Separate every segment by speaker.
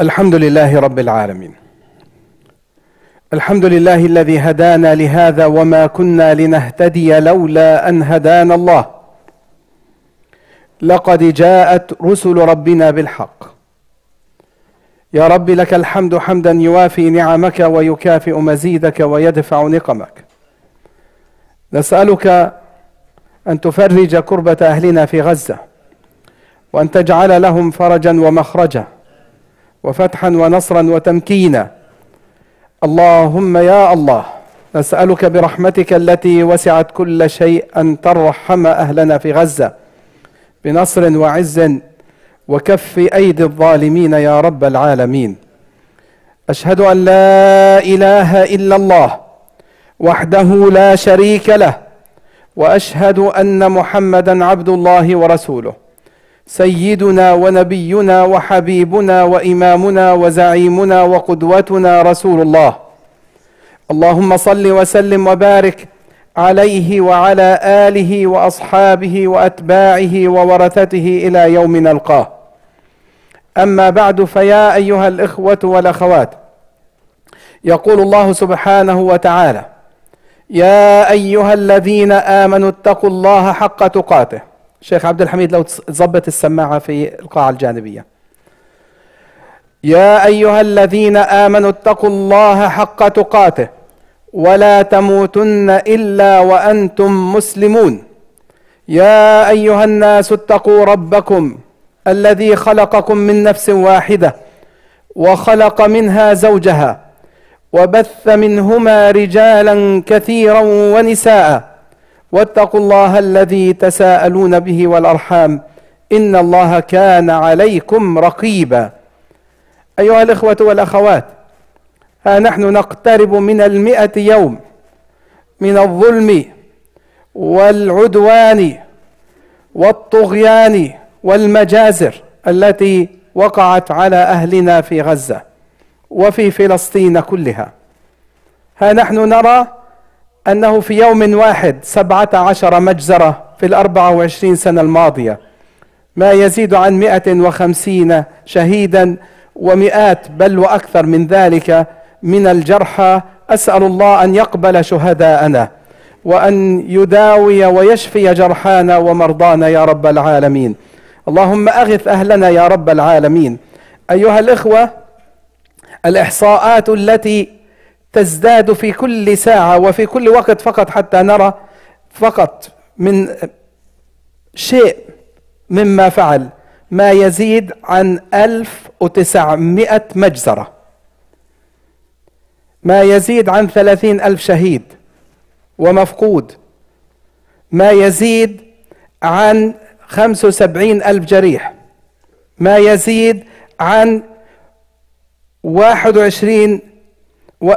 Speaker 1: الحمد لله رب العالمين. الحمد لله الذي هدانا لهذا وما كنا لنهتدي لولا أن هدانا الله. لقد جاءت رسل ربنا بالحق. يا رب لك الحمد حمدا يوافي نعمك ويكافئ مزيدك ويدفع نقمك. نسألك أن تفرج كربة أهلنا في غزة وأن تجعل لهم فرجا ومخرجا. وفتحا ونصرا وتمكينا. اللهم يا الله نسألك برحمتك التي وسعت كل شيء أن ترحم أهلنا في غزة. بنصر وعز وكف أيدي الظالمين يا رب العالمين. أشهد أن لا إله إلا الله وحده لا شريك له وأشهد أن محمدا عبد الله ورسوله. سيدنا ونبينا وحبيبنا وإمامنا وزعيمنا وقدوتنا رسول الله. اللهم صل وسلم وبارك عليه وعلى آله وأصحابه وأتباعه وورثته إلى يوم نلقاه. أما بعد فيا أيها الإخوة والأخوات يقول الله سبحانه وتعالى يا أيها الذين آمنوا اتقوا الله حق تقاته. شيخ عبد الحميد لو تظبط السماعة في القاعة الجانبية. يا أيها الذين آمنوا اتقوا الله حق تقاته ولا تموتن إلا وأنتم مسلمون. يا أيها الناس اتقوا ربكم الذي خلقكم من نفس واحدة وخلق منها زوجها وبث منهما رجالا كثيرا ونساء واتقوا الله الذي تساءلون به والأرحام إن الله كان عليكم رقيبا. أيها الإخوة والأخوات ها نحن نقترب من المئة يوم من الظلم والعدوان والطغيان والمجازر التي وقعت على أهلنا في غزة وفي فلسطين كلها. ها نحن نرى أنه في يوم واحد سبعة عشر مجزرة في الأربعة وعشرين سنة الماضية ما يزيد عن مئة وخمسين شهيدا ومئات بل وأكثر من ذلك من الجرحى. أسأل الله أن يقبل شهداءنا وأن يداوي ويشفي جرحانا ومرضانا يا رب العالمين. اللهم أغث أهلنا يا رب العالمين. أيها الإخوة الإحصاءات التي تزداد في كل ساعة وفي كل وقت فقط حتى نرى فقط من شيء مما فعل ما يزيد عن ألف وتسعمائة مجزرة. ما يزيد عن ثلاثين ألف شهيد ومفقود. ما يزيد عن خمس وسبعين ألف جريح. ما يزيد عن واحد وعشرين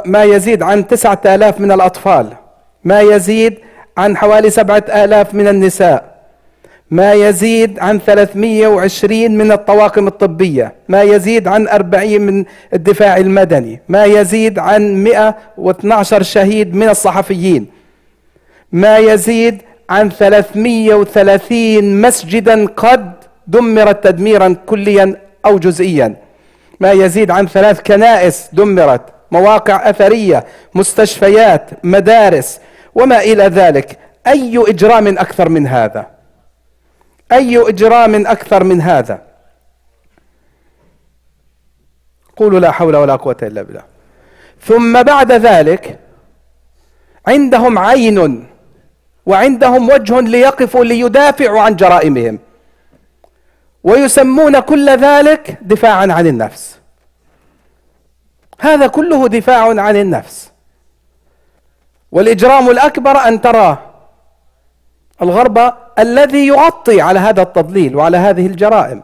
Speaker 1: ما يزيد عن تسعة آلاف من الأطفال. ما يزيد عن حوالي سبعة آلاف من النساء. ما يزيد عن 320 من الطواقم الطبية. ما يزيد عن 40 من الدفاع المدني. ما يزيد عن 112 شهيد من الصحفيين. ما يزيد عن 330 مسجدا قد دمرت تدميرا كليا أو جزئيا. ما يزيد عن ثلاث كنائس دمرت. مواقع أثرية مستشفيات مدارس وما إلى ذلك. أي اجرام أكثر من هذا؟ أي اجرام أكثر من هذا؟ قولوا لا حول ولا قوة إلا بالله. ثم بعد ذلك عندهم عين وعندهم وجه ليقفوا ليدافعوا عن جرائمهم ويسمون كل ذلك دفاعا عن النفس. هذا كله دفاع عن النفس. والإجرام الأكبر أن ترى الغرب الذي يغطي على هذا التضليل وعلى هذه الجرائم.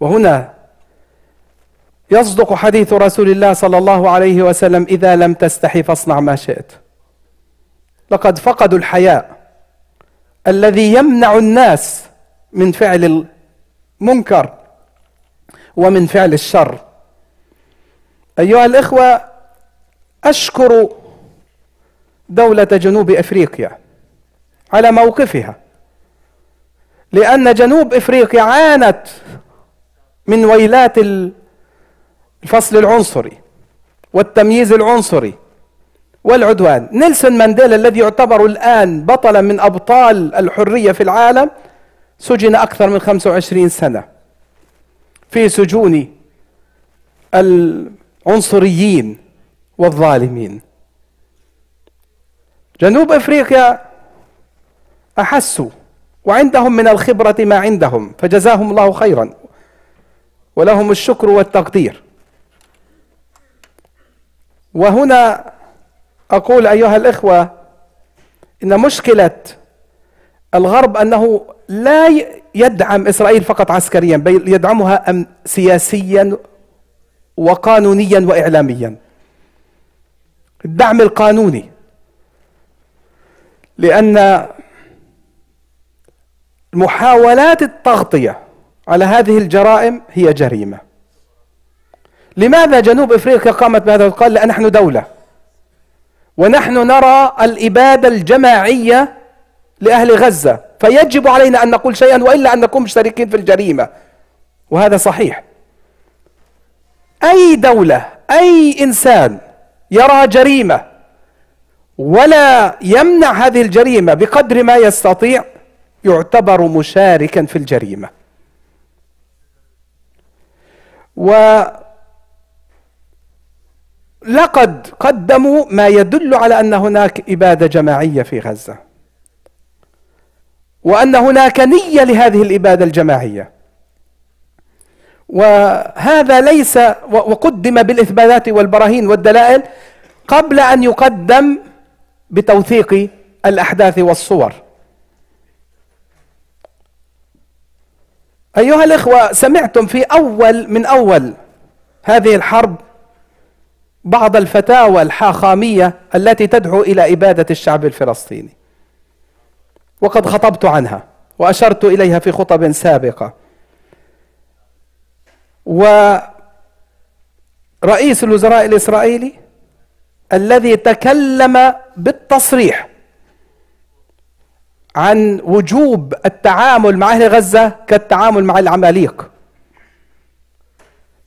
Speaker 1: وهنا يصدق حديث رسول الله صلى الله عليه وسلم إذا لم تستحي فاصنع ما شئت. لقد فقدوا الحياء الذي يمنع الناس من فعل المنكر ومن فعل الشر. أيها الإخوة أشكر دولة جنوب أفريقيا على موقفها لأن جنوب أفريقيا عانت من ويلات الفصل العنصري والتمييز العنصري والعدوان. نيلسون مانديلا الذي يعتبر الآن بطلا من أبطال الحرية في العالم سجن أكثر من 25 سنة في سجون العنصريين والظالمين. جنوب أفريقيا احسوا وعندهم من الخبرة ما عندهم فجزاهم الله خيرا. ولهم الشكر والتقدير. وهنا أقول أيها الإخوة إن مشكلة الغرب أنه لا يدعم إسرائيل فقط عسكريا بل يدعمها سياسيا وقانونيا واعلاميا. الدعم القانوني لأن محاولات التغطية على هذه الجرائم هي جريمة. لماذا جنوب إفريقيا قامت بهذا؟ قال لأن نحن دولة. ونحن نرى الإبادة الجماعية لأهل غزة. فيجب علينا أن نقول شيئا وإلا أن نكون مشتركين في الجريمة. وهذا صحيح. أي دولة أي إنسان يرى جريمة ولا يمنع هذه الجريمة بقدر ما يستطيع يعتبر مشاركا في الجريمة. ولقد قدموا ما يدل على أن هناك إبادة جماعية في غزة وأن هناك نية لهذه الإبادة الجماعية. وهذا ليس وقدم بالإثباتات والبراهين والدلائل قبل أن يقدم بتوثيق الأحداث والصور. أيها الإخوة سمعتم في أول من أول هذه الحرب بعض الفتاوى الحاخامية التي تدعو إلى إبادة الشعب الفلسطيني. وقد خطبت عنها وأشرت إليها في خطب سابقة. ورئيس الوزراء الإسرائيلي الذي تكلم بالتصريح عن وجوب التعامل مع أهل غزة كالتعامل مع العماليق.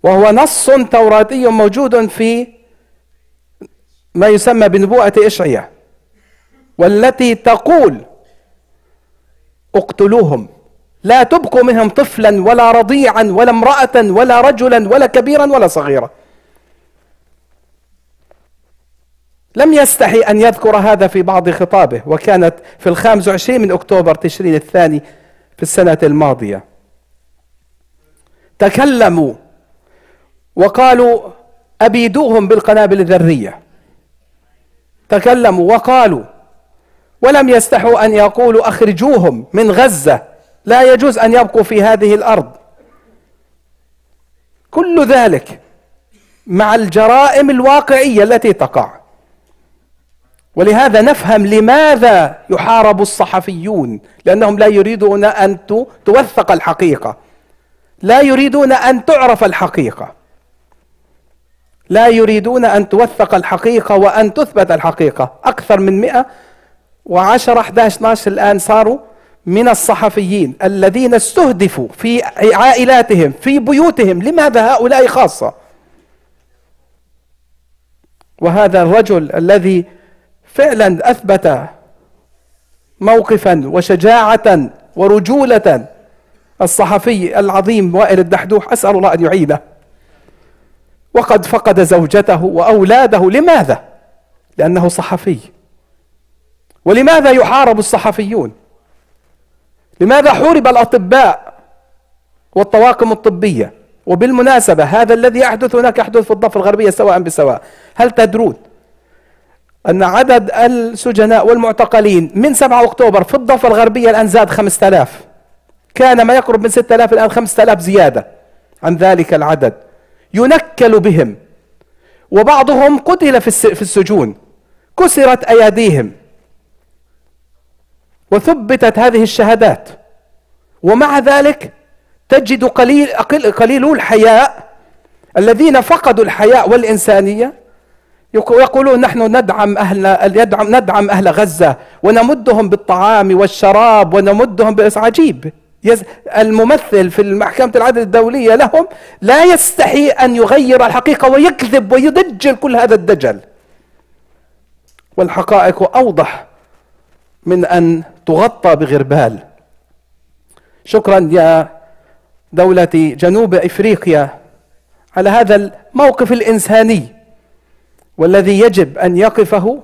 Speaker 1: وهو نص توراتي موجود في ما يسمى بنبوءة إشعيا والتي تقول اقتلوهم. لا تبقوا منهم طفلا ولا رضيعا ولا امرأة ولا رجلا ولا كبيرا ولا صغيرا. لم يستحي أن يذكر هذا في بعض خطابه وكانت في الخامس وعشرين من أكتوبر تشرين الثاني في السنة الماضية. تكلموا وقالوا أبيدوهم بالقنابل الذرية. تكلموا وقالوا ولم يستحوا أن يقولوا أخرجوهم من غزة. لا يجوز أن يبقوا في هذه الأرض. كل ذلك مع الجرائم الواقعية التي تقع. ولهذا نفهم لماذا يحارب الصحفيون لأنهم لا يريدون أن توثق الحقيقة. لا يريدون أن تعرف الحقيقة. لا يريدون أن توثق الحقيقة وأن تثبت الحقيقة. أكثر من 110 11 12 الآن صاروا من الصحفيين الذين استهدفوا في عائلاتهم في بيوتهم. لماذا هؤلاء خاصة؟ وهذا الرجل الذي فعلا أثبت موقفا وشجاعة ورجولة الصحفي العظيم وائل الدحدوح أسأل الله أن يعينه وقد فقد زوجته وأولاده. لماذا؟ لأنه صحفي. ولماذا يحارب الصحفيون؟ لماذا حورب الأطباء والطواقم الطبية؟ وبالمناسبة هذا الذي يحدث هناك يحدث في الضفة الغربية سواء بسواء. هل تدرون أن عدد السجناء والمعتقلين من 7 أكتوبر في الضفة الغربية الآن زاد 5000 كان ما يقرب من 6000 الآن 5000 زيادة عن ذلك العدد. ينكل بهم وبعضهم قتل في السجون. كسرت أيديهم وثبتت هذه الشهادات. ومع ذلك تجد قليل قليلو الحياء الذين فقدوا الحياء والإنسانية. يقولون نحن ندعم أهل ندعم ندعم أهل غزة ونمدهم بالطعام والشراب ونمدهم بأس عجيب. الممثل في محكمة العدل الدولية لهم لا يستحي أن يغير الحقيقة ويكذب ويدجل كل هذا الدجل. والحقائق أوضح من أن تغطى بغربال شكرا يا دولة جنوب إفريقيا على هذا الموقف الإنساني والذي يجب أن يقفه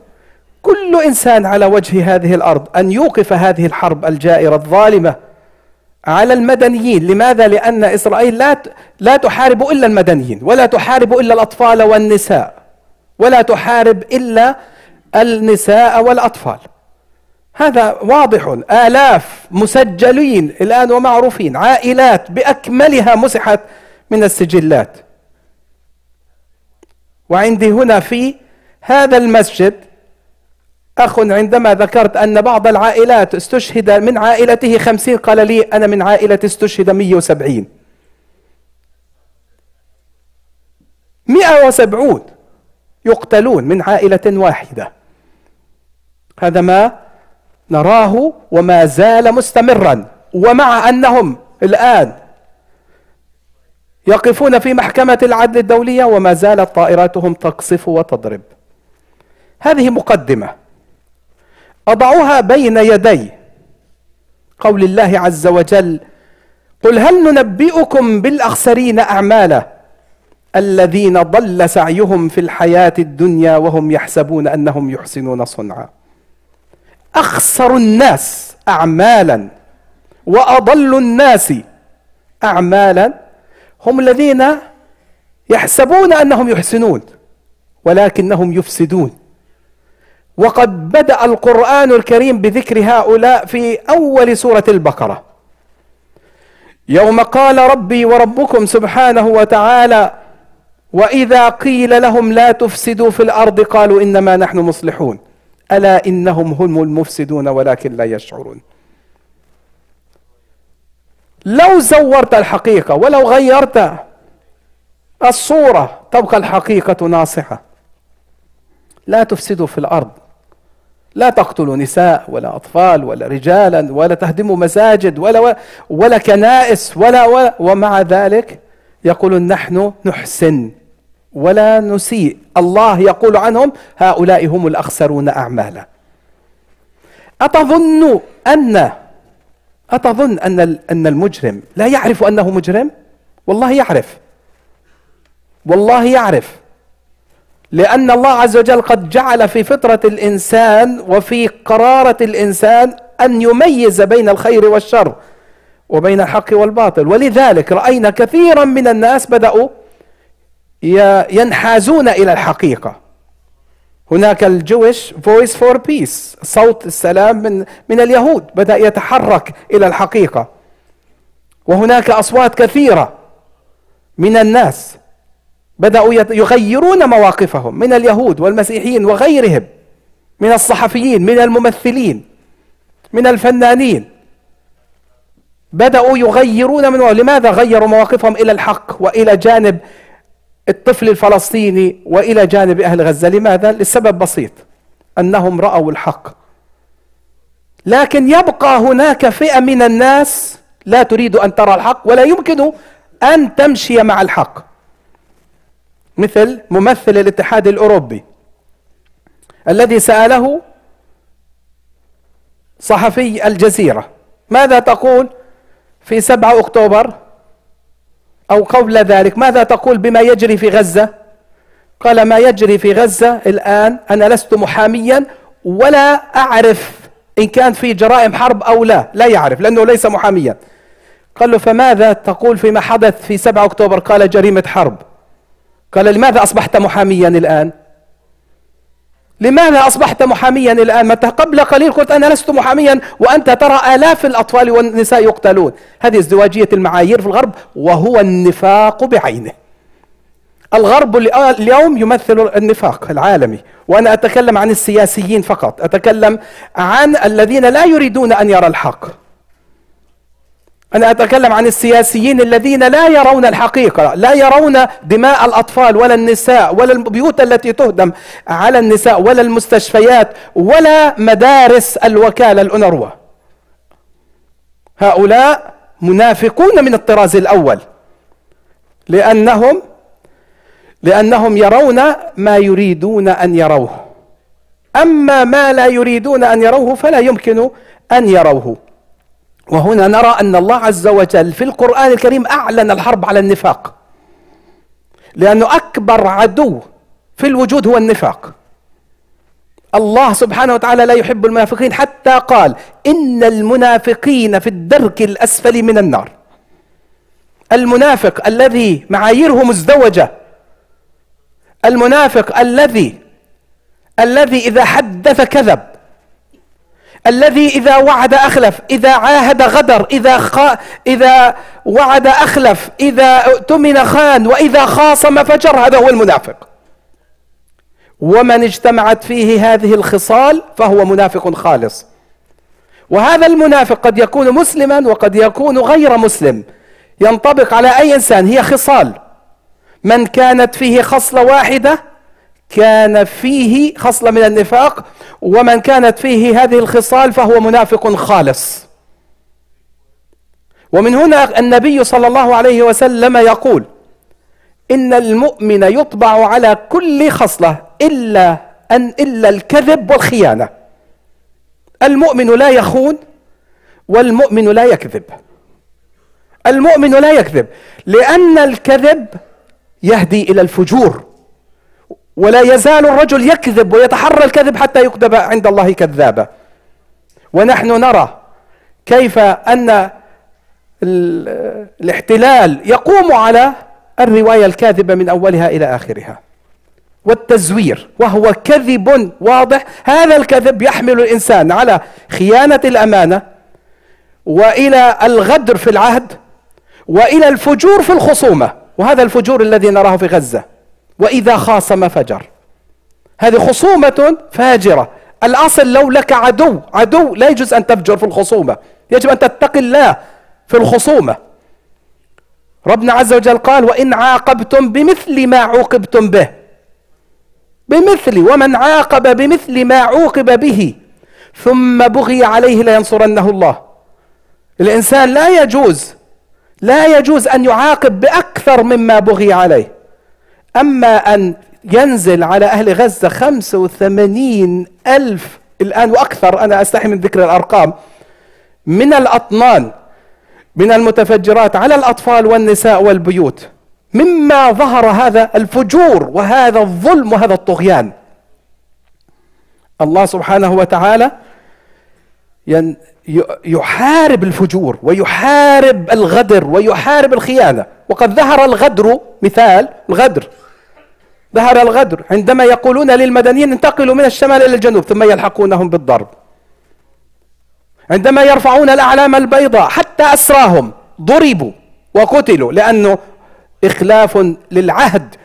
Speaker 1: كل إنسان على وجه هذه الأرض أن يوقف هذه الحرب الجائرة الظالمة على المدنيين. لماذا؟ لأن إسرائيل لا لا تحارب إلا المدنيين ولا تحارب إلا الأطفال والنساء ولا تحارب إلا النساء والأطفال. هذا واضح. آلاف مسجلين الآن ومعروفين. عائلات بأكملها مسحت من السجلات. وعندي هنا في هذا المسجد أخ عندما ذكرت أن بعض العائلات استشهد من عائلته خمسين قال لي أنا من عائلة استشهد مية وسبعين. مئة وسبعون يقتلون من عائلة واحدة. هذا ما نراه وما زال مستمرا ومع أنهم الآن يقفون في محكمة العدل الدولية وما زالت طائراتهم تقصف وتضرب. هذه مقدمة. أضعها بين يدي قول الله عز وجل قل هل ننبئكم بالأخسرين أعمالا الذين ضل سعيهم في الحياة الدنيا وهم يحسبون أنهم يحسنون صنعا؟ أخسر الناس اعمالا وأضل الناس اعمالا هم الذين يحسبون أنهم يحسنون ولكنهم يفسدون. وقد بدأ القرآن الكريم بذكر هؤلاء في أول سورة البقرة. يوم قال ربي وربكم سبحانه وتعالى وإذا قيل لهم لا تفسدوا في الأرض قالوا إنما نحن مصلحون. ألا إنهم هم المفسدون ولكن لا يشعرون. لو زورت الحقيقة ولو غيرت الصورة تبقى الحقيقة ناصحة. لا تفسدوا في الأرض. لا تقتلوا نساء ولا أطفال ولا رجالا ولا تهدموا مساجد ولا ولا كنائس ولا, ولا ومع ذلك يقولون نحن نحسن. ولا نسيء. الله يقول عنهم هؤلاء هم الأخسرون أعمالا. أتظن أن أتظن أن أن المجرم لا يعرف أنه مجرم؟ والله يعرف. والله يعرف. لأن الله عز وجل قد جعل في فطرة الإنسان وفي قرارة الإنسان أن يميز بين الخير والشر وبين الحق والباطل. ولذلك رأينا كثيرا من الناس بدأوا ينحازون إلى الحقيقة. هناك ال Jewish Voice for Peace صوت السلام من من اليهود بدأ يتحرك إلى الحقيقة. وهناك أصوات كثيرة من الناس بدأوا يغيرون مواقفهم من اليهود والمسيحيين وغيرهم من الصحفيين من الممثلين من الفنانين. بدأوا يغيرون من لماذا غيروا مواقفهم إلى الحق وإلى جانب الطفل الفلسطيني وإلى جانب أهل غزة. لماذا؟ لسبب بسيط أنهم رأوا الحق. لكن يبقى هناك فئة من الناس لا تريد أن ترى الحق ولا يمكن أن تمشي مع الحق. مثل ممثل الاتحاد الأوروبي الذي سأله صحفي الجزيرة ماذا تقول في 7 أكتوبر؟ أو قبل ذلك ماذا تقول بما يجري في غزة؟ قال ما يجري في غزة الآن أنا لست محاميا ولا أعرف إن كان في جرائم حرب أو لا لا يعرف لأنه ليس محاميا. قال له فماذا تقول فيما حدث في 7 أكتوبر؟ قال جريمة حرب. قال لماذا أصبحت محاميا الآن؟ لماذا أصبحت محاميا الآن؟ متى قبل قليل قلت أنا لست محاميا وأنت ترى آلاف الأطفال والنساء يقتلون. هذه ازدواجية المعايير في الغرب وهو النفاق بعينه. الغرب اليوم يمثل النفاق العالمي. وأنا أتكلم عن السياسيين فقط. أتكلم عن الذين لا يريدون أن يرى الحق. أنا أتكلم عن السياسيين الذين لا يرون الحقيقة لا يرون دماء الأطفال ولا النساء ولا البيوت التي تهدم على النساء ولا المستشفيات ولا مدارس الوكالة الأنروة هؤلاء منافقون من الطراز الأول لأنهم لأنهم يرون ما يريدون أن يروه. أما ما لا يريدون أن يروه فلا يمكن أن يروه. وهنا نرى أن الله عز وجل في القرآن الكريم أعلن الحرب على النفاق. لأنه أكبر عدو في الوجود هو النفاق. الله سبحانه وتعالى لا يحب المنافقين حتى قال إن المنافقين في الدرك الأسفل من النار. المنافق الذي معاييره مزدوجة. المنافق الذي الذي إذا حدث كذب. الذي إذا وعد أخلف إذا عاهد غدر إذا خ... إذا وعد أخلف إذا اؤتمن خان وإذا خاصم فجر هذا هو المنافق. ومن اجتمعت فيه هذه الخصال فهو منافق خالص. وهذا المنافق قد يكون مسلما وقد يكون غير مسلم. ينطبق على أي إنسان؟ هي خصال. من كانت فيه خصلة واحدة كان فيه خصلة من النفاق ومن كانت فيه هذه الخصال فهو منافق خالص. ومن هنا النبي صلى الله عليه وسلم يقول إن المؤمن يطبع على كل خصلة إلا أن إلا الكذب والخيانة. المؤمن لا يخون والمؤمن لا يكذب. المؤمن لا يكذب لأن الكذب يهدي إلى الفجور. ولا يزال الرجل يكذب ويتحرى الكذب حتى يكتب عند الله كذابا. ونحن نرى كيف أن الاحتلال يقوم على الرواية الكاذبة من أولها إلى آخرها. والتزوير وهو كذب واضح. هذا الكذب يحمل الإنسان على خيانة الأمانة وإلى الغدر في العهد وإلى الفجور في الخصومة. وهذا الفجور الذي نراه في غزة. وإذا خاصم فجر. هذه خصومة فاجرة. الأصل لو لك عدو عدو لا يجوز أن تفجر في الخصومة. يجب أن تتقي الله في الخصومة. ربنا عز وجل قال وإن عاقبتم بمثل ما عوقبتم به. بمثل ومن عاقب بمثل ما عوقب به. ثم بغي عليه لينصرنه الله. الإنسان لا يجوز لا يجوز أن يعاقب بأكثر مما بغي عليه. أما أن ينزل على أهل غزة 85 ألف الآن وأكثر أنا أستحي من ذكر الأرقام من الأطنان من المتفجرات على الأطفال والنساء والبيوت. مما ظهر هذا الفجور وهذا الظلم وهذا الطغيان. الله سبحانه وتعالى يحارب الفجور ويحارب الغدر ويحارب الخيانة. وقد ظهر الغدر مثال الغدر. ظهر الغدر عندما يقولون للمدنيين انتقلوا من الشمال إلى الجنوب ثم يلحقونهم بالضرب. عندما يرفعون الأعلام البيضاء حتى أسراهم ضربوا وقتلوا لأنه إخلاف للعهد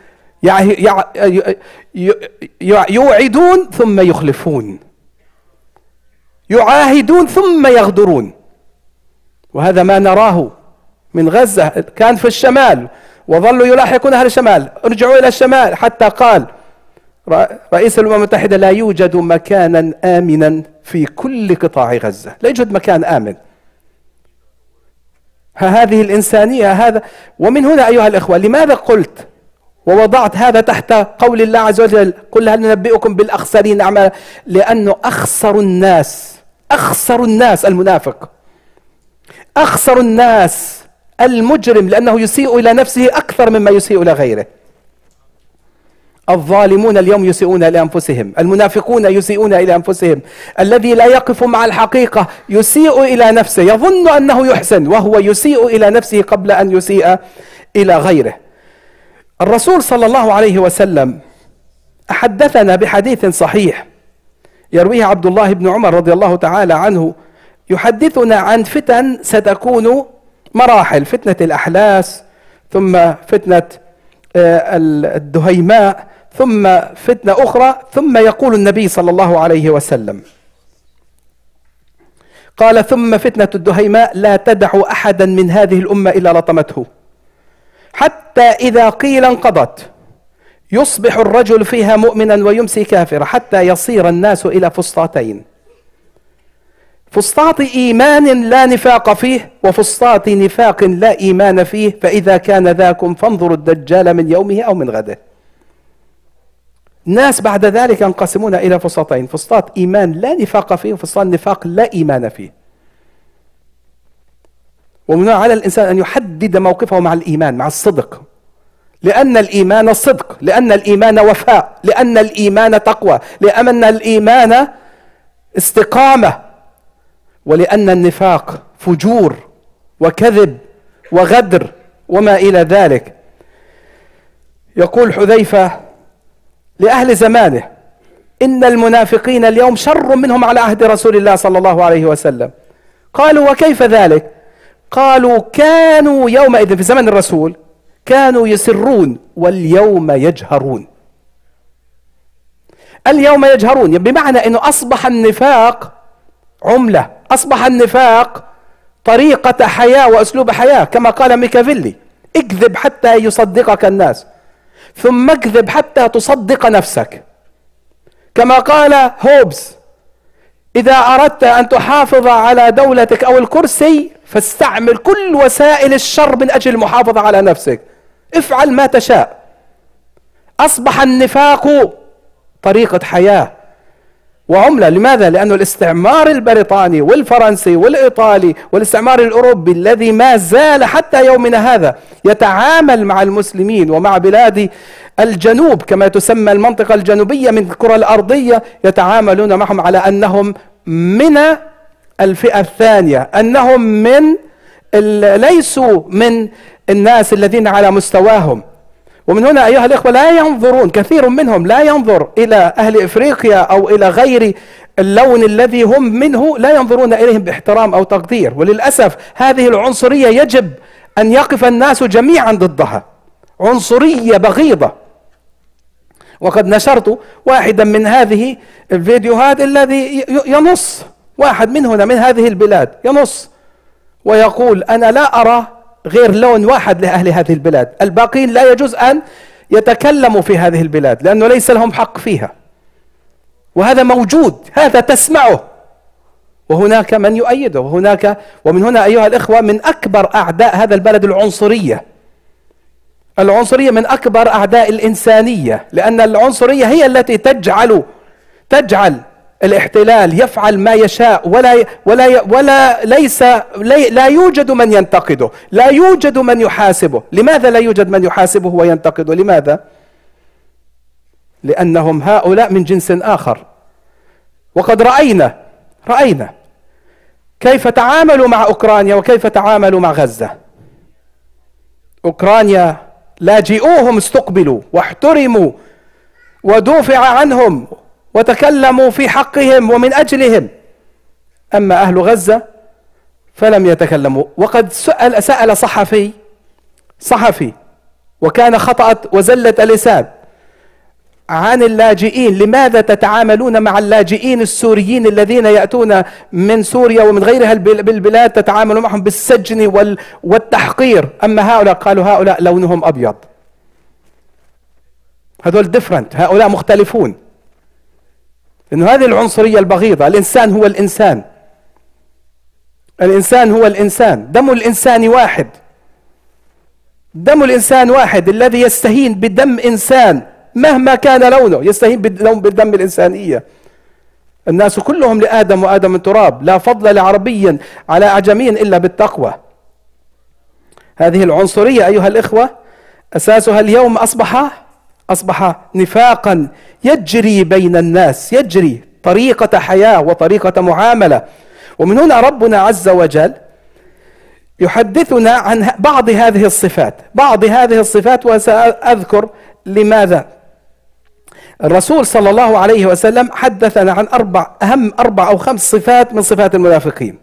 Speaker 1: يوعدون ثم يخلفون. يعاهدون ثم يغدرون. وهذا ما نراه من غزة كان في الشمال. وظلوا يلاحقون أهل الشمال. ارجعوا إلى الشمال. حتى قال رئيس الأمم المتحدة لا يوجد مكانا آمنا في كل قطاع غزة. لا يوجد مكان آمن. هذه الإنسانية هذا ومن هنا أيها الإخوة لماذا قلت ووضعت هذا تحت قول الله عز وجل قل هل ننبئكم بالأخسرين أعمالا؟ لأنه أخسر الناس أخسر الناس المنافق. أخسر الناس المجرم لأنه يسيء إلى نفسه أكثر مما يسيء إلى غيره. الظالمون اليوم يسيئون إلى أنفسهم. المنافقون يسيئون إلى أنفسهم. الذي لا يقف مع الحقيقة يسيء إلى نفسه. يظن أنه يحسن وهو يسيء إلى نفسه قبل أن يسيء إلى غيره. الرسول صلى الله عليه وسلم حدثنا بحديث صحيح يرويه عبد الله بن عمر رضي الله تعالى عنه يحدثنا عن فتن ستكون مراحل فتنة الأحلاس ثم فتنة آه، الدهيماء ثم فتنة أخرى ثم يقول النبي صلى الله عليه وسلم. قال ثم فتنة الدهيماء لا تدع أحدا من هذه الأمة إلا لطمته. حتى إذا قيل انقضت يصبح الرجل فيها مؤمنا ويمسي كافرا حتى يصير الناس إلى فسطاطين. فسطاط إيمان لا نفاق فيه وفسطاط نفاق لا إيمان فيه فإذا كان ذاكم فانظروا الدجال من يومه أو من غده. الناس بعد ذلك ينقسمون إلى فسطين. فسطاط إيمان لا نفاق فيه وفسطاط نفاق لا إيمان فيه. ومن على الإنسان أن يحدد موقفه مع الإيمان مع الصدق. لأن الإيمان صدق لأن الإيمان وفاء لأن الإيمان تقوى لأن الإيمان استقامة. ولأن النفاق فجور وكذب وغدر وما إلى ذلك. يقول حذيفة لأهل زمانه إن المنافقين اليوم شر منهم على عهد رسول الله صلى الله عليه وسلم. قالوا وكيف ذلك؟ قالوا كانوا يومئذ في زمن الرسول كانوا يسرون واليوم يجهرون. اليوم يجهرون بمعنى أنه أصبح النفاق عملة. أصبح النفاق طريقة حياة وأسلوب حياة كما قال ميكافيلي اكذب حتى يصدقك الناس ثم اكذب حتى تصدق نفسك. كما قال هوبز إذا أردت أن تحافظ على دولتك أو الكرسي فاستعمل كل وسائل الشر من أجل المحافظة على نفسك. افعل ما تشاء. أصبح النفاق طريقة حياة. وعملة لماذا؟ لأن الاستعمار البريطاني والفرنسي والإيطالي والاستعمار الأوروبي الذي ما زال حتى يومنا هذا يتعامل مع المسلمين ومع بلاد الجنوب كما تسمى المنطقة الجنوبية من الكرة الأرضية يتعاملون معهم على أنهم من الفئة الثانية أنهم من ليسوا من الناس الذين على مستواهم ومن هنا أيها الإخوة لا ينظرون كثير منهم لا ينظر إلى أهل إفريقيا أو إلى غير اللون الذي هم منه لا ينظرون إليهم باحترام أو تقدير. وللأسف هذه العنصرية يجب أن يقف الناس جميعا ضدها. عنصرية بغيضة. وقد نشرت واحدا من هذه الفيديوهات الذي ينص واحد من هنا من هذه البلاد ينص ويقول أنا لا أرى غير لون واحد لأهل هذه البلاد. الباقين لا يجوز أن يتكلموا في هذه البلاد لأنه ليس لهم حق فيها. وهذا موجود هذا تسمعه. وهناك من يؤيده. وهناك ومن هنا أيها الإخوة من أكبر أعداء هذا البلد العنصرية. العنصرية من أكبر أعداء الإنسانية لأن العنصرية هي التي تجعل تجعل الاحتلال يفعل ما يشاء ولا ولا ولا ليس لا يوجد من ينتقده، لا يوجد من يحاسبه، لماذا لا يوجد من يحاسبه وينتقده؟ لماذا؟ لأنهم هؤلاء من جنس آخر. وقد رأينا رأينا كيف تعاملوا مع أوكرانيا وكيف تعاملوا مع غزة. أوكرانيا لاجئوهم استقبلوا واحترموا ودوفع عنهم وتكلموا في حقهم ومن أجلهم. أما أهل غزة فلم يتكلموا. وقد سأل, سأل صحفي صحفي وكان خطأت وزلت اللسان عن اللاجئين. لماذا تتعاملون مع اللاجئين السوريين الذين يأتون من سوريا ومن غيرها بالبلاد تتعاملون معهم بالسجن والتحقير؟ أما هؤلاء قالوا هؤلاء لونهم أبيض. هذول ديفرنت هؤلاء مختلفون. لأن هذه العنصرية البغيضة الإنسان هو الإنسان. الإنسان هو الإنسان. دم الإنسان واحد. دم الإنسان واحد الذي يستهين بدم إنسان مهما كان لونه يستهين بدم الإنسانية. الناس كلهم لآدم وآدم من تراب لا فضل لعربي على أعجمي إلا بالتقوى. هذه العنصرية أيها الإخوة أساسها اليوم أصبح أصبح نفاقا يجري بين الناس يجري طريقة حياة وطريقة معاملة. ومن هنا ربنا عز وجل يحدثنا عن بعض هذه الصفات. بعض هذه الصفات وسأذكر لماذا. الرسول صلى الله عليه وسلم حدثنا عن أربع أهم أربع أو خمس صفات من صفات المنافقين.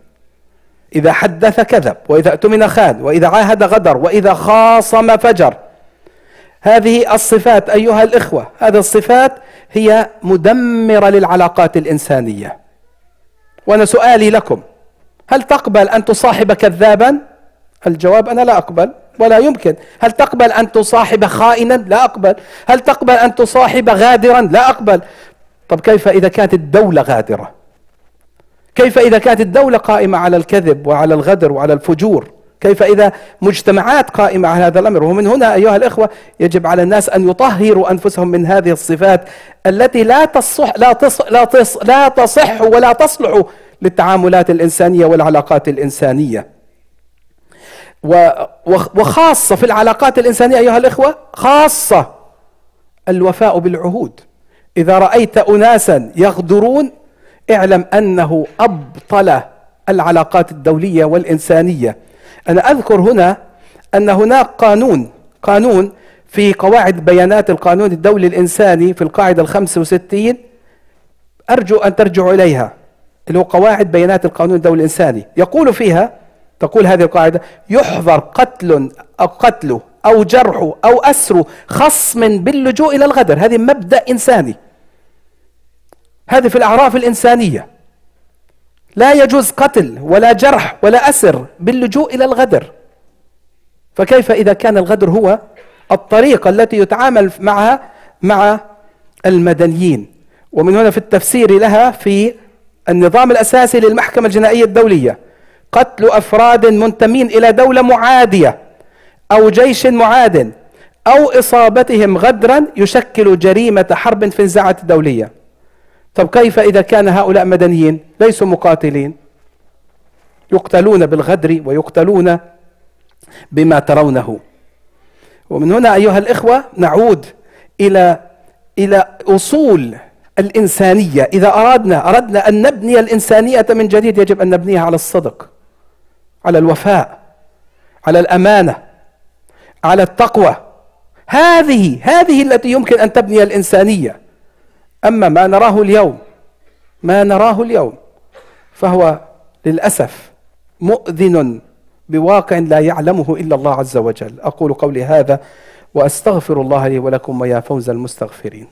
Speaker 1: إذا حدث كذب وإذا اؤتمن خان وإذا عاهد غدر وإذا خاصم فجر. هذه الصفات أيها الإخوة. هذه الصفات هي مدمرة للعلاقات الإنسانية. وأنا سؤالي لكم هل تقبل أن تصاحب كذابا؟ الجواب أنا لا أقبل ولا يمكن. هل تقبل أن تصاحب خائنا؟ لا أقبل. هل تقبل أن تصاحب غادرا؟ لا أقبل. طب كيف إذا كانت الدولة غادرة؟ كيف إذا كانت الدولة قائمة على الكذب وعلى الغدر وعلى الفجور؟ كيف إذا مجتمعات قائمة على هذا الأمر. ومن هنا أيها الإخوة يجب على الناس أن يطهروا أنفسهم من هذه الصفات التي لا تصح لا تصح لا تصح, لا تصح ولا تصلح للتعاملات الإنسانية والعلاقات الإنسانية. وخاصة في العلاقات الإنسانية أيها الإخوة خاصة الوفاء بالعهود. إذا رأيت أناسا يغدرون اعلم أنه أبطل العلاقات الدولية والإنسانية. أنا أذكر هنا أن هناك قانون قانون في قواعد بيانات القانون الدولي الإنساني في القاعدة الخمسة وستين. أرجو أن ترجعوا إليها اللي هو قواعد بيانات القانون الدولي الإنساني. يقول فيها تقول هذه القاعدة يحظر قتل أو قتله أو جرحه أو أسره خصم باللجوء إلى الغدر. هذه مبدأ إنساني. هذه في الأعراف الإنسانية. لا يجوز قتل ولا جرح ولا أسر باللجوء إلى الغدر. فكيف إذا كان الغدر هو الطريقة التي يتعامل معها مع المدنيين؟ ومن هنا في التفسير لها في النظام الأساسي للمحكمة الجنائية الدولية. قتل أفراد منتمين إلى دولة معادية أو جيش معاد أو إصابتهم غدرا يشكل جريمة حرب في الزعة الدولية. طب كيف إذا كان هؤلاء مدنيين؟ ليسوا مقاتلين. يقتلون بالغدر ويقتلون بما ترونه. ومن هنا أيها الإخوة نعود إلى إلى أصول الإنسانية. إذا أردنا أردنا أن نبني الإنسانية من جديد يجب أن نبنيها على الصدق على الوفاء على الأمانة على التقوى. هذه هذه التي يمكن أن تبني الإنسانية. أما ما نراه اليوم ما نراه اليوم فهو للأسف مؤذن بواقع لا يعلمه إلا الله عز وجل. أقول قولي هذا وأستغفر الله لي ولكم ويا فوز المستغفرين.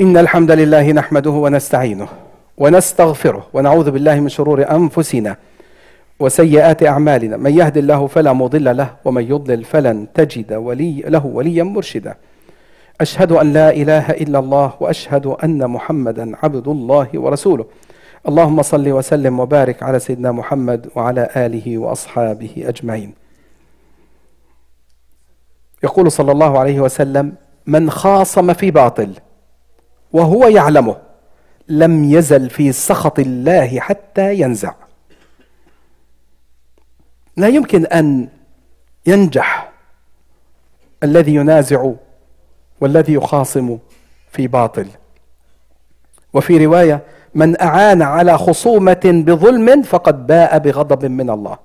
Speaker 1: إن الحمد لله نحمده ونستعينه ونستغفره ونعوذ بالله من شرور أنفسنا وسيئات أعمالنا. من يهد الله فلا مضل له ومن يضلل فلن تجد ولي له وليا مرشدا. أشهد أن لا إله إلا الله وأشهد أن محمدا عبد الله ورسوله. اللهم صل وسلم وبارك على سيدنا محمد وعلى آله وأصحابه أجمعين. يقول صلى الله عليه وسلم من خاصم في باطل وهو يعلمه لم يزل في سخط الله حتى ينزع. لا يمكن أن ينجح الذي ينازع والذي يخاصم في باطل. وفي رواية من أعان على خصومة بظلم فقد باء بغضب من الله.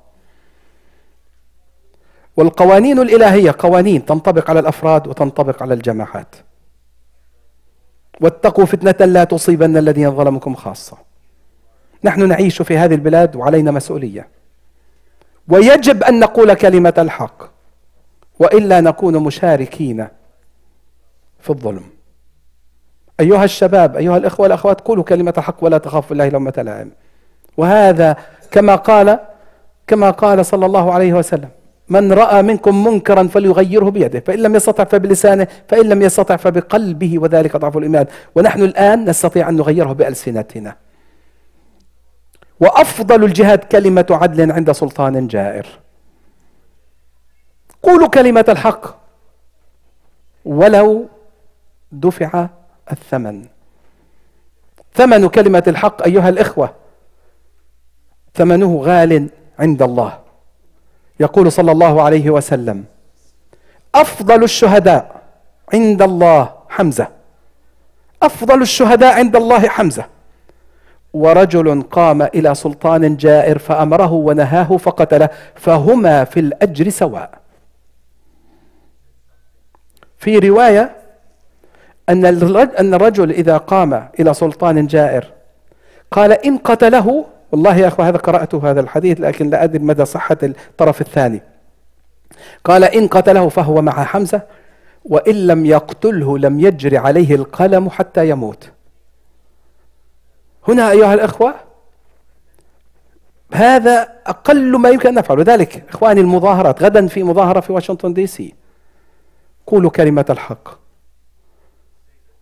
Speaker 1: والقوانين الإلهية قوانين تنطبق على الأفراد وتنطبق على الجماعات. واتقوا فتنة لا تصيبن الذين ظلمكم خاصة. نحن نعيش في هذه البلاد وعلينا مسؤولية. ويجب أن نقول كلمة الحق وإلا نكون مشاركين في الظلم. أيها الشباب أيها الإخوة والأخوات قولوا كلمة الحق ولا تخافوا الله لومة لائم وهذا كما قال كما قال صلى الله عليه وسلم من رأى منكم منكرا فليغيره بيده فإن لم يستطع فبلسانه فإن لم يستطع فبقلبه وذلك ضعف الإيمان. ونحن الآن نستطيع أن نغيره بألسنتنا. وأفضل الجهاد كلمة عدل عند سلطان جائر. قولوا كلمة الحق. ولو دفع الثمن. ثمن كلمة الحق أيها الإخوة. ثمنه غال عند الله. يقول صلى الله عليه وسلم أفضل الشهداء عند الله حمزة. أفضل الشهداء عند الله حمزة. ورجل قام إلى سلطان جائر فأمره ونهاه فقتله فهما في الأجر سواء. في رواية أن أن الرجل إذا قام إلى سلطان جائر قال إن قتله والله يا أخوة هذا قرأته هذا الحديث لكن لا أدري مدى صحة الطرف الثاني. قال إن قتله فهو مع حمزة وإن لم يقتله لم يجري عليه القلم حتى يموت. هنا أيها الأخوة هذا أقل ما يمكن أن نفعله لذلك إخواني المظاهرات غدا في مظاهرة في واشنطن دي سي. قولوا كلمة الحق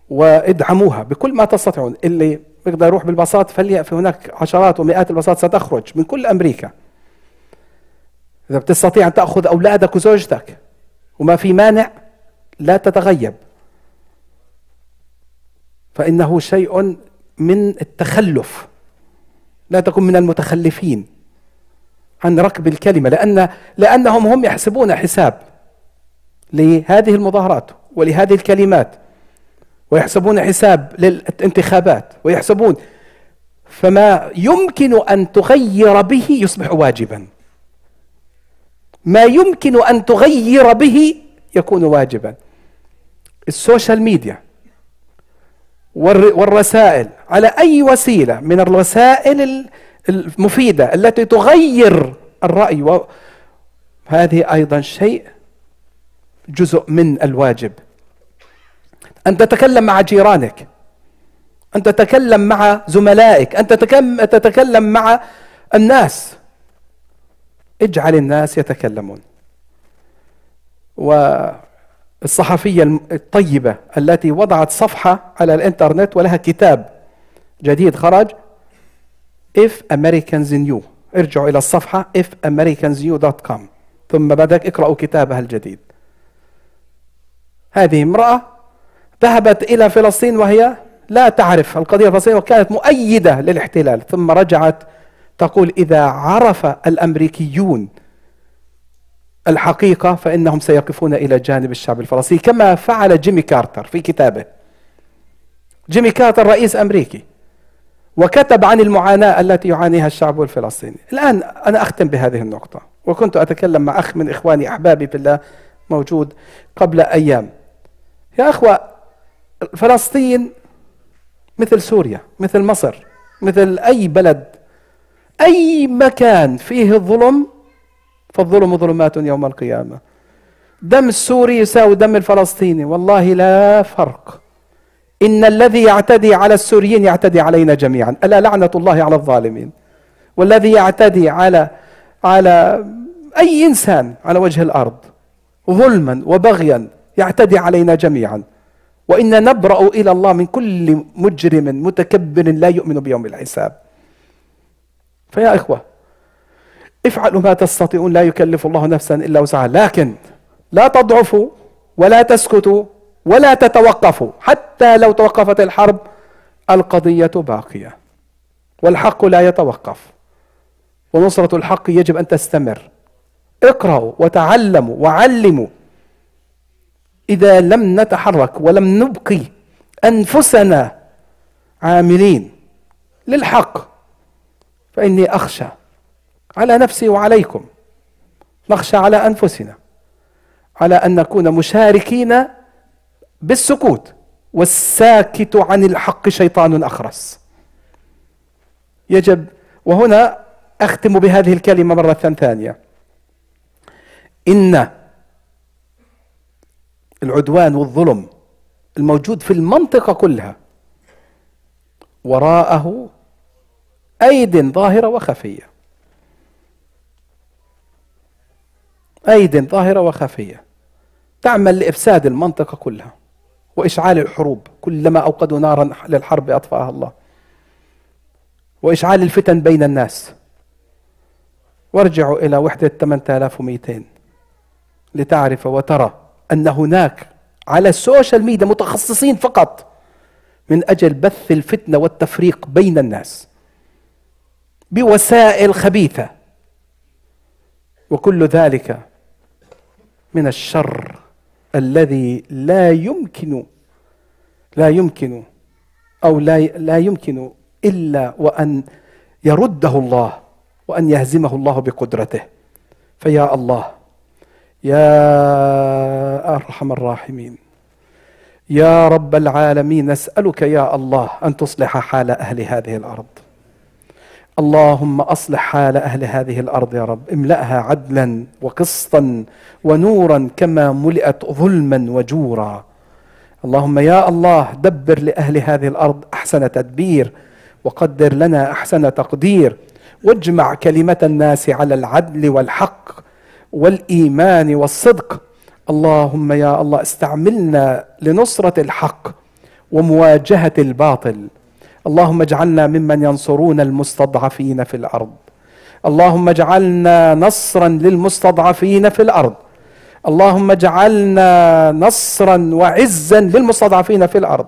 Speaker 1: وادعموها بكل ما تستطيعون. اللي يقدر يروح بالباصات فليأتي هناك عشرات ومئات الباصات ستخرج من كل أمريكا. إذا بتستطيع أن تأخذ أولادك وزوجتك وما في مانع لا تتغيب. فإنه شيء من التخلف لا تكن من المتخلفين عن ركب الكلمة لأن لأنهم هم يحسبون حساب لهذه المظاهرات ولهذه الكلمات ويحسبون حساب للانتخابات ويحسبون. فما يمكن أن تغير به يصبح واجبا. ما يمكن أن تغير به يكون واجبا. السوشيال ميديا والرسائل على أي وسيلة من الوسائل المفيدة التي تغير الرأي. هذه أيضا شيء جزء من الواجب. أن تتكلم مع جيرانك أن تتكلم مع زملائك أن تتكلم مع الناس. اجعل الناس يتكلمون. والصحفية الطيبة التي وضعت صفحة على الإنترنت ولها كتاب جديد خرج If Americans Knew ارجعوا إلى الصفحة ifamericansknew.com ثم بعدك اقرأوا كتابها الجديد. هذه امرأة ذهبت إلى فلسطين وهي لا تعرف القضية الفلسطينية وكانت مؤيدة للاحتلال. ثم رجعت تقول إذا عرف الأمريكيون الحقيقة فإنهم سيقفون إلى جانب الشعب الفلسطيني كما فعل جيمي كارتر في كتابه. جيمي كارتر رئيس أمريكي وكتب عن المعاناة التي يعانيها الشعب الفلسطيني. الآن أنا أختم بهذه النقطة وكنت أتكلم مع أخ من إخواني أحبابي في الله موجود قبل أيام. يا أخوة فلسطين مثل سوريا مثل مصر مثل أي بلد أي مكان فيه الظلم فالظلم ظلمات يوم القيامة. دم السوري يساوي دم الفلسطيني. والله لا فرق. إن الذي يعتدي على السوريين يعتدي علينا جميعا. ألا لعنة الله على الظالمين. والذي يعتدي على على أي إنسان على وجه الأرض ظلما وبغيا يعتدي علينا جميعا. وإن نبرأ إلى الله من كل مجرم متكبر لا يؤمن بيوم الحساب. فيا إخوة افعلوا ما تستطيعون لا يكلف الله نفسا إلا وسعها. لكن لا تضعفوا ولا تسكتوا ولا تتوقفوا حتى لو توقفت الحرب القضية باقية والحق لا يتوقف. ونصرة الحق يجب أن تستمر. اقرأوا وتعلموا وعلموا. إذا لم نتحرك ولم نبقي أنفسنا عاملين للحق فإني أخشى على نفسي وعليكم. نخشى على أنفسنا. على أن نكون مشاركين بالسكوت. والساكت عن الحق شيطان أخرس. يجب وهنا أختم بهذه الكلمة مرة ثانية. إن العدوان والظلم الموجود في المنطقة كلها وراءه أيد ظاهرة وخفية. أيد ظاهرة وخفية. تعمل لإفساد المنطقة كلها وإشعال الحروب كلما أوقدوا نارا للحرب أطفأها الله. وإشعال الفتن بين الناس. وارجعوا إلى وحدة 8200 لتعرف وترى أن هناك على السوشيال ميديا متخصصين فقط من أجل بث الفتنة والتفريق بين الناس بوسائل خبيثة. وكل ذلك من الشر الذي لا يمكن لا يمكن أو لا لا يمكن إلا وأن يرده الله وأن يهزمه الله بقدرته. فيا الله يا أرحم الراحمين يا رب العالمين نسألك يا الله أن تصلح حال أهل هذه الأرض. اللهم أصلح حال أهل هذه الأرض يا رب. املأها عدلا وقسطا ونورا كما ملئت ظلما وجورا. اللهم يا الله دبر لأهل هذه الأرض أحسن تدبير وقدر لنا أحسن تقدير. واجمع كلمة الناس على العدل والحق والإيمان والصدق. اللهم يا الله استعملنا لنصرة الحق ومواجهة الباطل. اللهم اجعلنا ممن ينصرون المستضعفين في الأرض. اللهم اجعلنا نصرا للمستضعفين في الأرض. اللهم اجعلنا نصرا وعزا للمستضعفين في الأرض.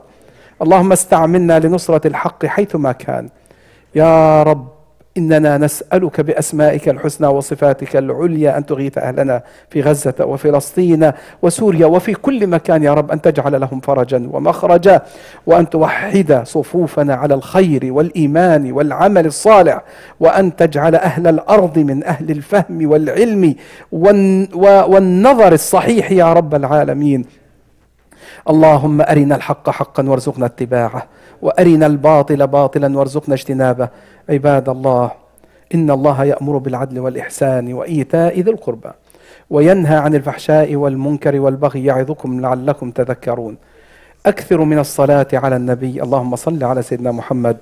Speaker 1: اللهم استعملنا لنصرة الحق حيثما كان. يا رب إننا نسألك بأسمائك الحسنى وصفاتك العليا أن تغيث أهلنا في غزة وفلسطين وسوريا وفي كل مكان يا رب أن تجعل لهم فرجا ومخرجا وأن توحد صفوفنا على الخير والإيمان والعمل الصالح وأن تجعل أهل الأرض من أهل الفهم والعلم والنظر الصحيح يا رب العالمين. اللهم أرنا الحق حقا وارزقنا اتباعه. وأرنا الباطل باطلا وارزقنا اجتنابه. عباد الله إن الله يأمر بالعدل والإحسان وإيتاء ذي القربى وينهى عن الفحشاء والمنكر والبغي يعظكم لعلكم تذكرون. اكثروا من الصلاة على النبي. اللهم صل على سيدنا محمد.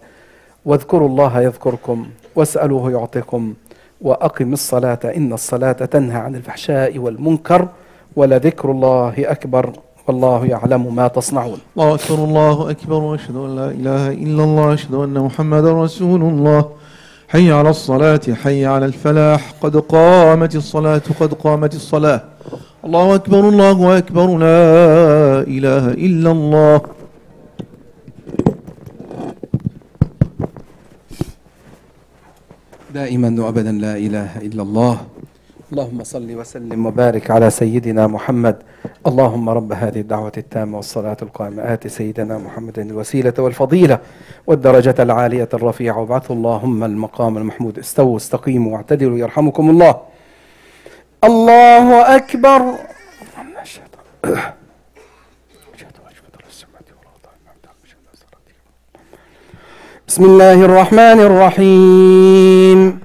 Speaker 1: واذكروا الله يذكركم واسألوه يعطيكم وأقم الصلاة. إن الصلاة تنهى عن الفحشاء والمنكر ولذكر الله أكبر. والله يعلم ما تصنعون.
Speaker 2: الله أكبر الله أكبر وأشهد أن لا إله إلا الله أشهد أن محمدا رسول الله. حي على الصلاة حي على الفلاح. قد قامت الصلاة قد قامت الصلاة. الله أكبر الله أكبر لا إله إلا الله.
Speaker 1: دائما وابدا لا إله إلا الله. اللهم صل وسلم وبارك على سيدنا محمد. اللهم رب هذه الدعوة التامة والصلاة القائمة. آت سيدنا محمد الوسيلة والفضيلة والدرجة العالية الرفيعة. وابعث اللهم المقام المحمود. استووا استقيموا واعتدلوا يرحمكم الله. الله أكبر. بسم الله الرحمن الرحيم.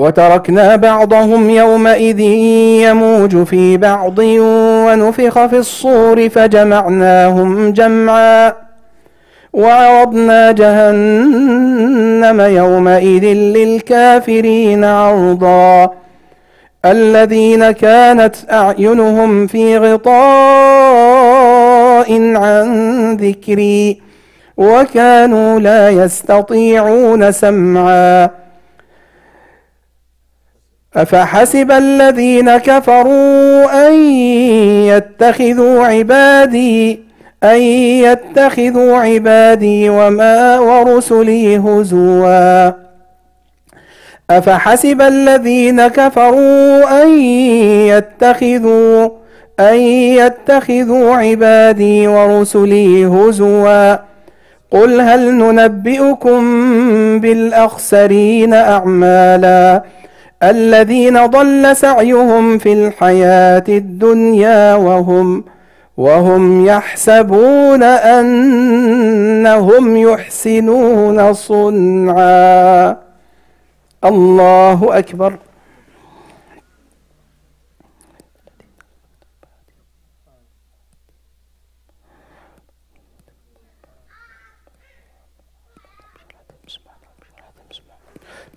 Speaker 1: وتركنا بعضهم يومئذ يموج في بعض ونفخ في الصور فجمعناهم جمعا وعرضنا جهنم يومئذ للكافرين عرضا الذين كانت أعينهم في غطاء عن ذكري وكانوا لا يستطيعون سمعا أفحسب الذين كفروا أن يتخذوا عبادي أن يتخذوا عبادي وما ورسلي هزوا. أفحسب الذين كفروا أن يتخذوا أن يتخذوا عبادي ورسلي هزوا. قل هل ننبئكم بالأخسرين أعمالاً؟ الذين ضل سعيهم في الحياة الدنيا وهم وهم يحسبون أنهم يحسنون صنعا. الله أكبر.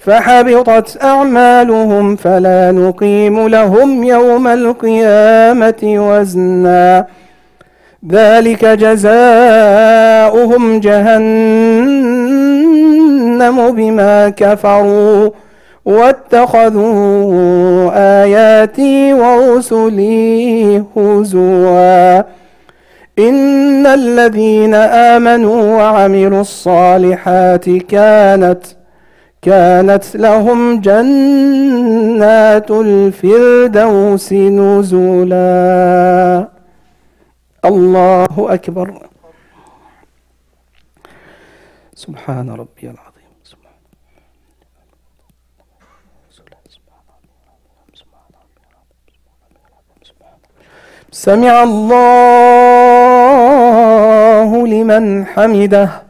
Speaker 1: فحبطت أعمالهم فلا نقيم لهم يوم القيامة وزنا. ذلك جزاؤهم جهنم بما كفروا واتخذوا آياتي ورسلي هزوا. إن الذين آمنوا وعملوا الصالحات كانت كانت لهم جنات الفردوس نزلا الله أكبر. سبحان ربي العظيم. سمع الله لمن حمده.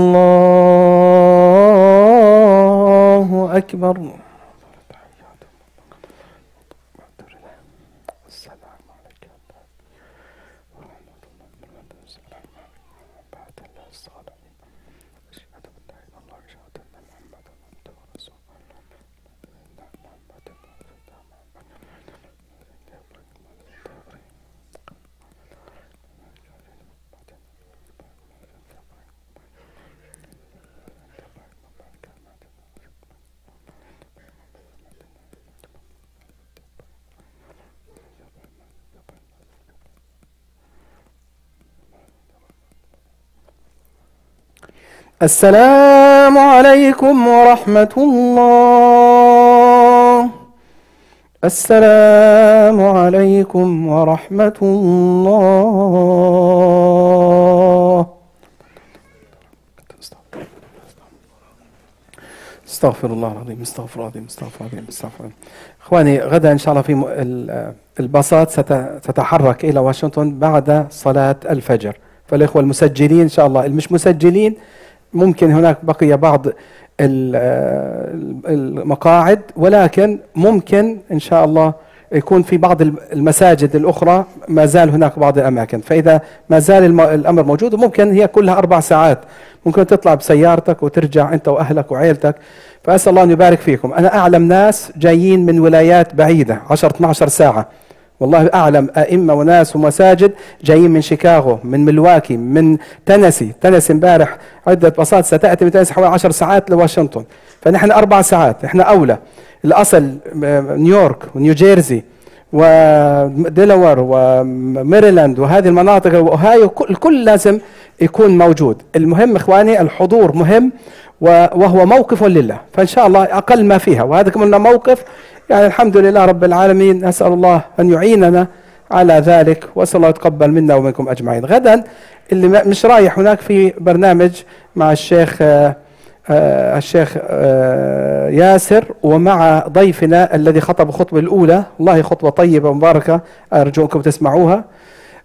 Speaker 1: أكبر. السلام عليكم ورحمة الله. السلام عليكم ورحمة الله. استغفر الله العظيم استغفر الله العظيم استغفر الله العظيم استغفر الله إخواني غدا إن شاء الله في الباصات ستتحرك إلى واشنطن بعد صلاة الفجر. فالإخوة المسجلين إن شاء الله المش مسجلين ممكن هناك بقي بعض ال- المقاعد ولكن ممكن إن شاء الله يكون في بعض الم- المساجد الأخرى ما زال هناك بعض الأماكن. فإذا ما زال الأمر موجود ممكن هي كلها أربع ساعات. ممكن تطلع بسيارتك وترجع أنت وأهلك وعيلتك. فأسأل الله أن يبارك فيكم. أنا أعلم ناس جايين من ولايات بعيدة 10 12 ساعة. والله أعلم أئمة وناس ومساجد جايين من شيكاغو من ملواكي من تنسي. تنسي امبارح عدة باصات ستأتي من تنسي حوالي 10 ساعات لواشنطن. فنحن أربع ساعات إحنا أولى. الأصل آه، نيويورك ونيوجيرسي وديلاور وميريلاند وهذه المناطق واوهايو كل- الكل لازم يكون موجود. المهم إخواني الحضور مهم وهو موقف لله. فإن شاء الله أقل ما فيها. وهذا كمان موقف يعني الحمد لله رب العالمين نسأل الله أن يعيننا على ذلك وأسأل الله يتقبل منا ومنكم أجمعين. غدا اللي مش رايح هناك في برنامج مع الشيخ آه، آه، الشيخ آه، ياسر ومع ضيفنا الذي خطب الخطبة الأولى. والله خطبة طيبة مباركة أرجوكم تسمعوها.